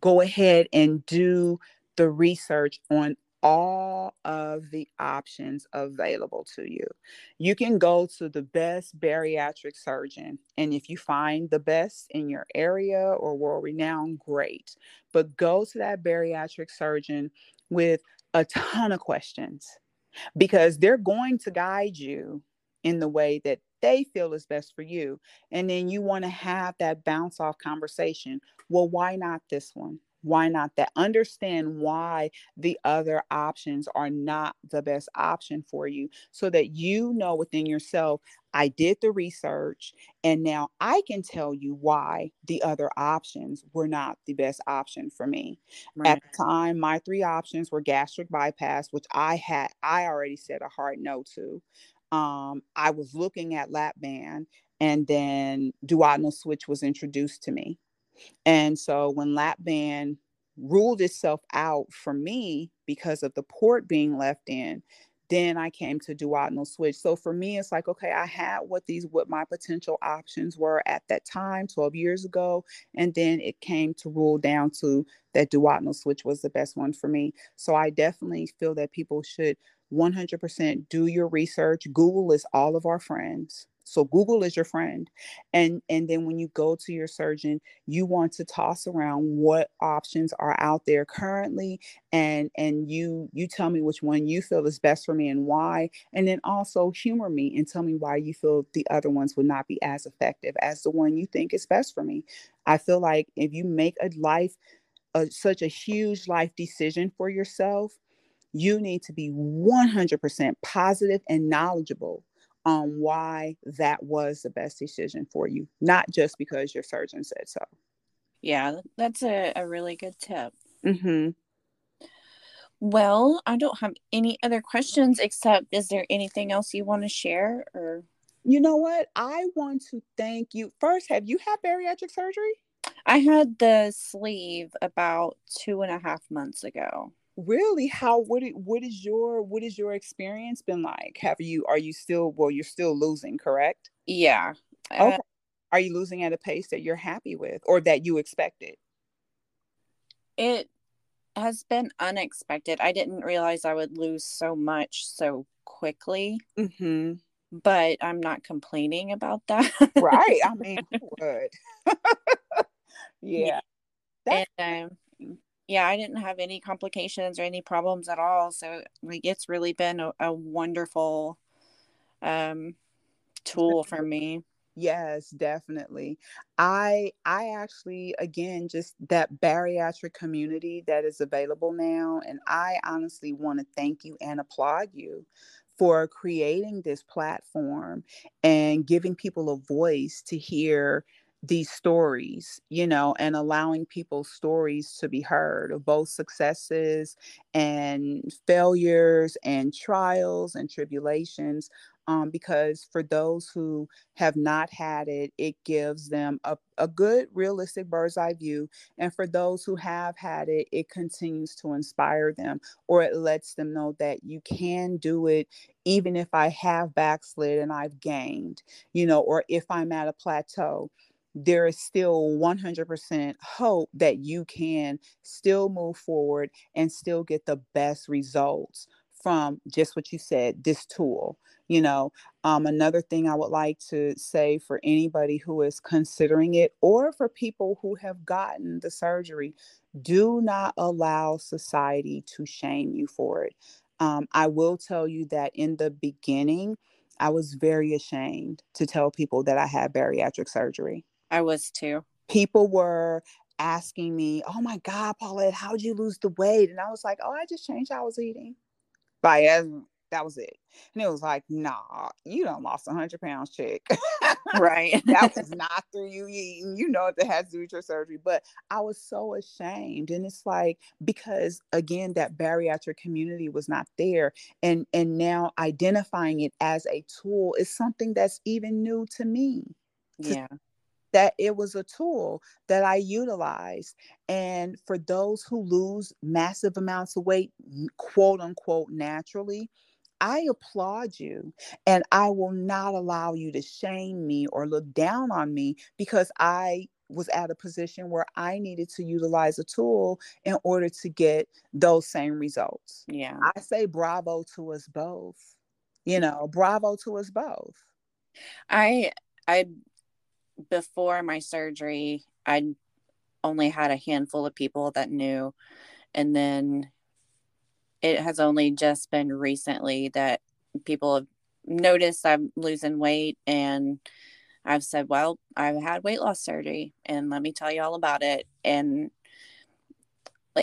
Speaker 3: go ahead and do the research on all of the options available to you. You can go to the best bariatric surgeon, and if you find the best in your area or world renowned, great. But go to that bariatric surgeon with a ton of questions because they're going to guide you in the way that they feel is best for you. And then you want to have that bounce off conversation. Well, why not this one? Why not? That understand why the other options are not the best option for you so that you know within yourself i did the research and now i can tell you why the other options were not the best option for me. Right. at the time my three options were gastric bypass which i had i already said a hard no to. Um, i was looking at lap band and then duodenal switch was introduced to me and so when lap band ruled itself out for me because of the port being left in, then I came to duodenal switch. So for me, it's like, okay, I had what these, what my potential options were at that time, 12 years ago. And then it came to rule down to that duodenal switch was the best one for me. So I definitely feel that people should 100% do your research. Google is all of our friends. So Google is your friend. And and then when you go to your surgeon, you want to toss around what options are out there currently and and you you tell me which one you feel is best for me and why. And then also humor me and tell me why you feel the other ones would not be as effective as the one you think is best for me. I feel like if you make a life a, such a huge life decision for yourself, you need to be 100% positive and knowledgeable on why that was the best decision for you, not just because your surgeon said so.
Speaker 2: Yeah, that's a, a really good tip.
Speaker 3: Mm-hmm.
Speaker 2: Well, I don't have any other questions except is there anything else you want to share or
Speaker 3: you know what? I want to thank you. First, have you had bariatric surgery?
Speaker 2: I had the sleeve about two and a half months ago
Speaker 3: really how what it, what is your what is your experience been like? Have you are you still well you're still losing correct?
Speaker 2: Yeah
Speaker 3: okay. Uh, are you losing at a pace that you're happy with or that you expected?
Speaker 2: It has been unexpected. I didn't realize i would lose so much so quickly.
Speaker 3: Mm-hmm.
Speaker 2: but i'm not complaining about that.
Speaker 3: Right i mean who would? Yeah,
Speaker 2: yeah. and um, yeah, I didn't have any complications or any problems at all. So like it's really been a, a wonderful um tool for me.
Speaker 3: Yes, definitely. I I actually again just that bariatric community that is available now and I honestly want to thank you and applaud you for creating this platform and giving people a voice to hear these stories, you know, and allowing people's stories to be heard of both successes and failures and trials and tribulations. Um, because for those who have not had it, it gives them a, a good, realistic bird's eye view. And for those who have had it, it continues to inspire them or it lets them know that you can do it even if I have backslid and I've gained, you know, or if I'm at a plateau there is still 100% hope that you can still move forward and still get the best results from just what you said this tool you know? Um, another thing i would like to say for anybody who is considering it or for people who have gotten the surgery do not allow society to shame you for it. Um, i will tell you that in the beginning i was very ashamed to tell people that i had bariatric surgery
Speaker 2: I was too.
Speaker 3: People were asking me, "Oh my God, Paullette, how'd you lose the weight?" And I was like, "Oh, I just changed how I was eating." By that was it. And it was like, "Nah, you don't lost hundred pounds, chick."
Speaker 2: right.
Speaker 3: that was not through you eating. You know it has to do with your surgery. But I was so ashamed, and it's like because again, that bariatric community was not there, and and now identifying it as a tool is something that's even new to me.
Speaker 2: Yeah
Speaker 3: that it was a tool that I utilized. And for those who lose massive amounts of weight, quote unquote, naturally, I applaud you and I will not allow you to shame me or look down on me because I was at a position where I needed to utilize a tool in order to get those same results.
Speaker 2: Yeah.
Speaker 3: I say bravo to us both. You know, bravo to us both.
Speaker 2: I I before my surgery, I only had a handful of people that knew and then it has only just been recently that people have noticed I'm losing weight and I've said, well, I've had weight loss surgery and let me tell you all about it. And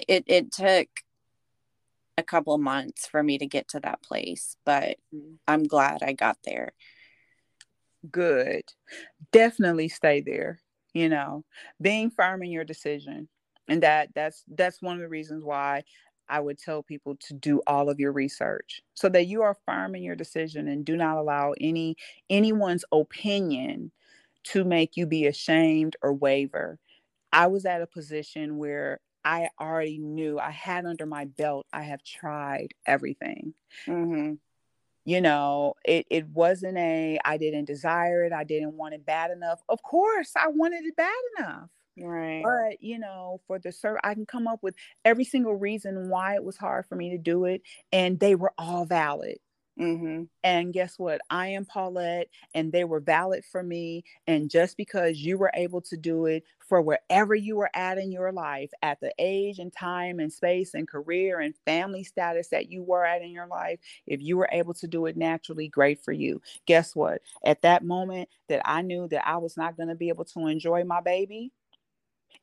Speaker 2: it, it took a couple months for me to get to that place, but mm-hmm. I'm glad I got there.
Speaker 3: Good. Definitely stay there, you know, being firm in your decision. And that that's that's one of the reasons why I would tell people to do all of your research so that you are firm in your decision and do not allow any anyone's opinion to make you be ashamed or waver. I was at a position where I already knew I had under my belt, I have tried everything. Mm-hmm. You know, it, it wasn't a, I didn't desire it, I didn't want it bad enough. Of course, I wanted it bad enough.
Speaker 2: Right.
Speaker 3: But, you know, for the serve, I can come up with every single reason why it was hard for me to do it. And they were all valid. Mm-hmm. And guess what? I am Paullette, and they were valid for me. And just because you were able to do it for wherever you were at in your life, at the age and time and space and career and family status that you were at in your life, if you were able to do it naturally, great for you. Guess what? At that moment that I knew that I was not going to be able to enjoy my baby,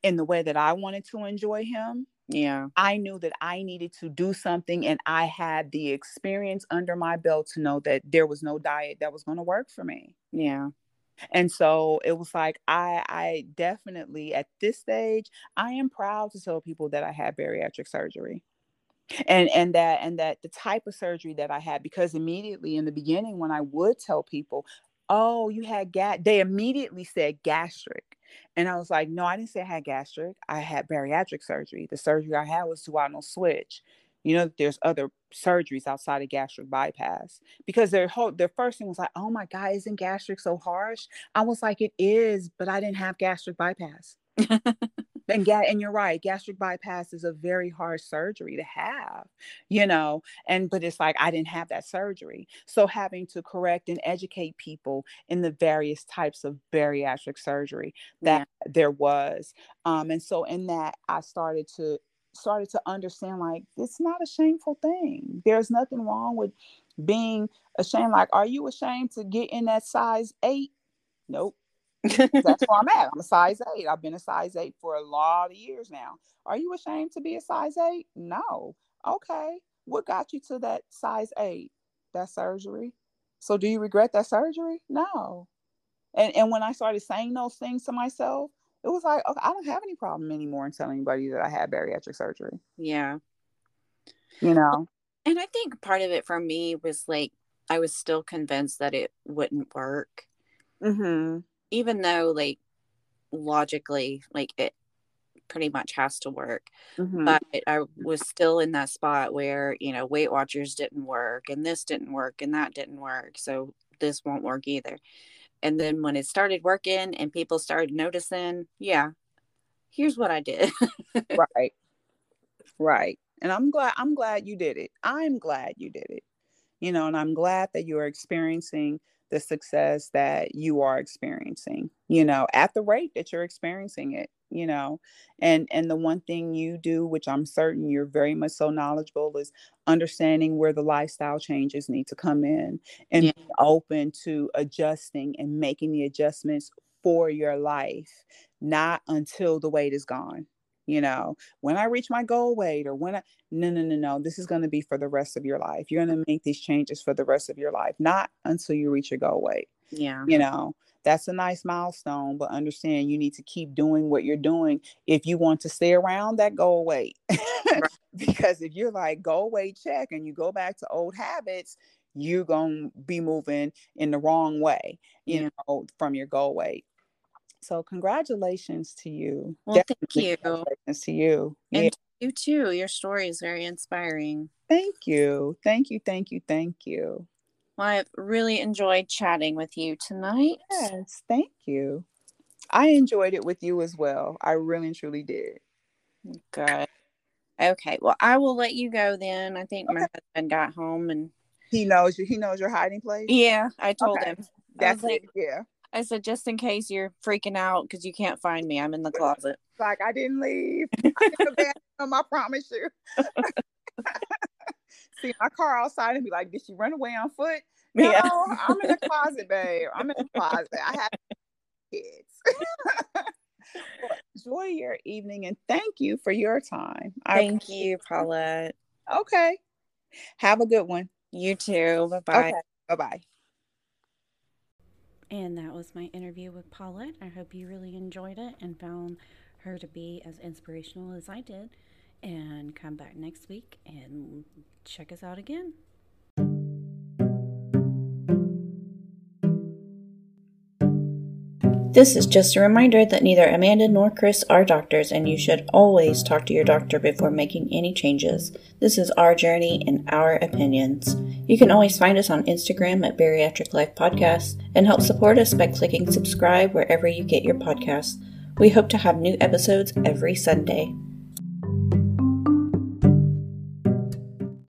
Speaker 3: in the way that I wanted to enjoy him.
Speaker 2: Yeah.
Speaker 3: I knew that I needed to do something and I had the experience under my belt to know that there was no diet that was going to work for me.
Speaker 2: Yeah.
Speaker 3: And so it was like I I definitely at this stage I am proud to tell people that I had bariatric surgery. And and that and that the type of surgery that I had because immediately in the beginning when I would tell people, "Oh, you had gas," they immediately said gastric. And I was like, no, I didn't say I had gastric. I had bariatric surgery. The surgery I had was duodenal switch. You know, there's other surgeries outside of gastric bypass because their whole their first thing was like, oh my God, isn't gastric so harsh? I was like, it is, but I didn't have gastric bypass. and ga- and you're right gastric bypass is a very hard surgery to have you know and but it's like i didn't have that surgery. So having to correct and educate people in the various types of bariatric surgery that yeah. there was um and so in that i started to started to understand like it's not a shameful thing. There's nothing wrong with being ashamed like are you ashamed to get in that size eight? Nope that's where I'm at. I'm a size eight. I've been a size eight for a lot of years now. Are you ashamed to be a size eight? No. Okay. What got you to that size eight? That surgery. So do you regret that surgery? No. And and when I started saying those things to myself, it was like, okay, I don't have any problem anymore in telling anybody that I had bariatric surgery.
Speaker 2: Yeah.
Speaker 3: You know.
Speaker 2: And I think part of it for me was like I was still convinced that it wouldn't work. Mm-hmm even though like logically like it pretty much has to work mm-hmm. but i was still in that spot where you know weight watchers didn't work and this didn't work and that didn't work so this won't work either. And then when it started working and people started noticing yeah here's what i did.
Speaker 3: Right. Right. And i'm glad i'm glad you did it. I'm glad you did it. You know and i'm glad that you're experiencing the success that you are experiencing you know at the rate that you're experiencing it you know and and the one thing you do which i'm certain you're very much so knowledgeable is understanding where the lifestyle changes need to come in and yeah. open to adjusting and making the adjustments for your life not until the weight is gone you know, when I reach my goal weight or when I, no, no, no, no, this is going to be for the rest of your life. You're going to make these changes for the rest of your life, not until you reach your goal weight.
Speaker 2: Yeah.
Speaker 3: You know, that's a nice milestone, but understand you need to keep doing what you're doing if you want to stay around that goal weight. because if you're like goal weight check and you go back to old habits, you're going to be moving in the wrong way, you yeah. know, from your goal weight. So congratulations to you.
Speaker 2: Well, Definitely thank you.
Speaker 3: Congratulations to you.
Speaker 2: And yeah. you too. Your story is very inspiring.
Speaker 3: Thank you. Thank you. Thank you. Thank you.
Speaker 2: Well, I've really enjoyed chatting with you tonight.
Speaker 3: Yes, thank you. I enjoyed it with you as well. I really and truly did.
Speaker 4: Good. Okay. Well, I will let you go then. I think okay. my husband got home and
Speaker 3: he knows you. He knows your hiding place.
Speaker 4: Yeah, I told okay. him.
Speaker 3: That's like, it. Yeah.
Speaker 4: I said just in case you're freaking out because you can't find me, I'm in the closet.
Speaker 3: Like I didn't leave. I didn't I promise you. See my car outside and be like, "Did she run away on foot?" No, yeah. I'm in the closet, babe. I'm in the closet. I have kids. well, enjoy your evening and thank you for your time.
Speaker 4: Thank you, Paullette.
Speaker 3: Okay. Have a good one.
Speaker 4: You too. Bye bye. Okay.
Speaker 3: Bye bye.
Speaker 2: And that was my interview with Paullette. I hope you really enjoyed it and found her to be as inspirational as I did. And come back next week and check us out again. This is just a reminder that neither Amanda nor Chris are doctors, and you should always talk to your doctor before making any changes. This is our journey and our opinions. You can always find us on Instagram at Bariatric Life Podcast and help support us by clicking subscribe wherever you get your podcasts. We hope to have new episodes every Sunday.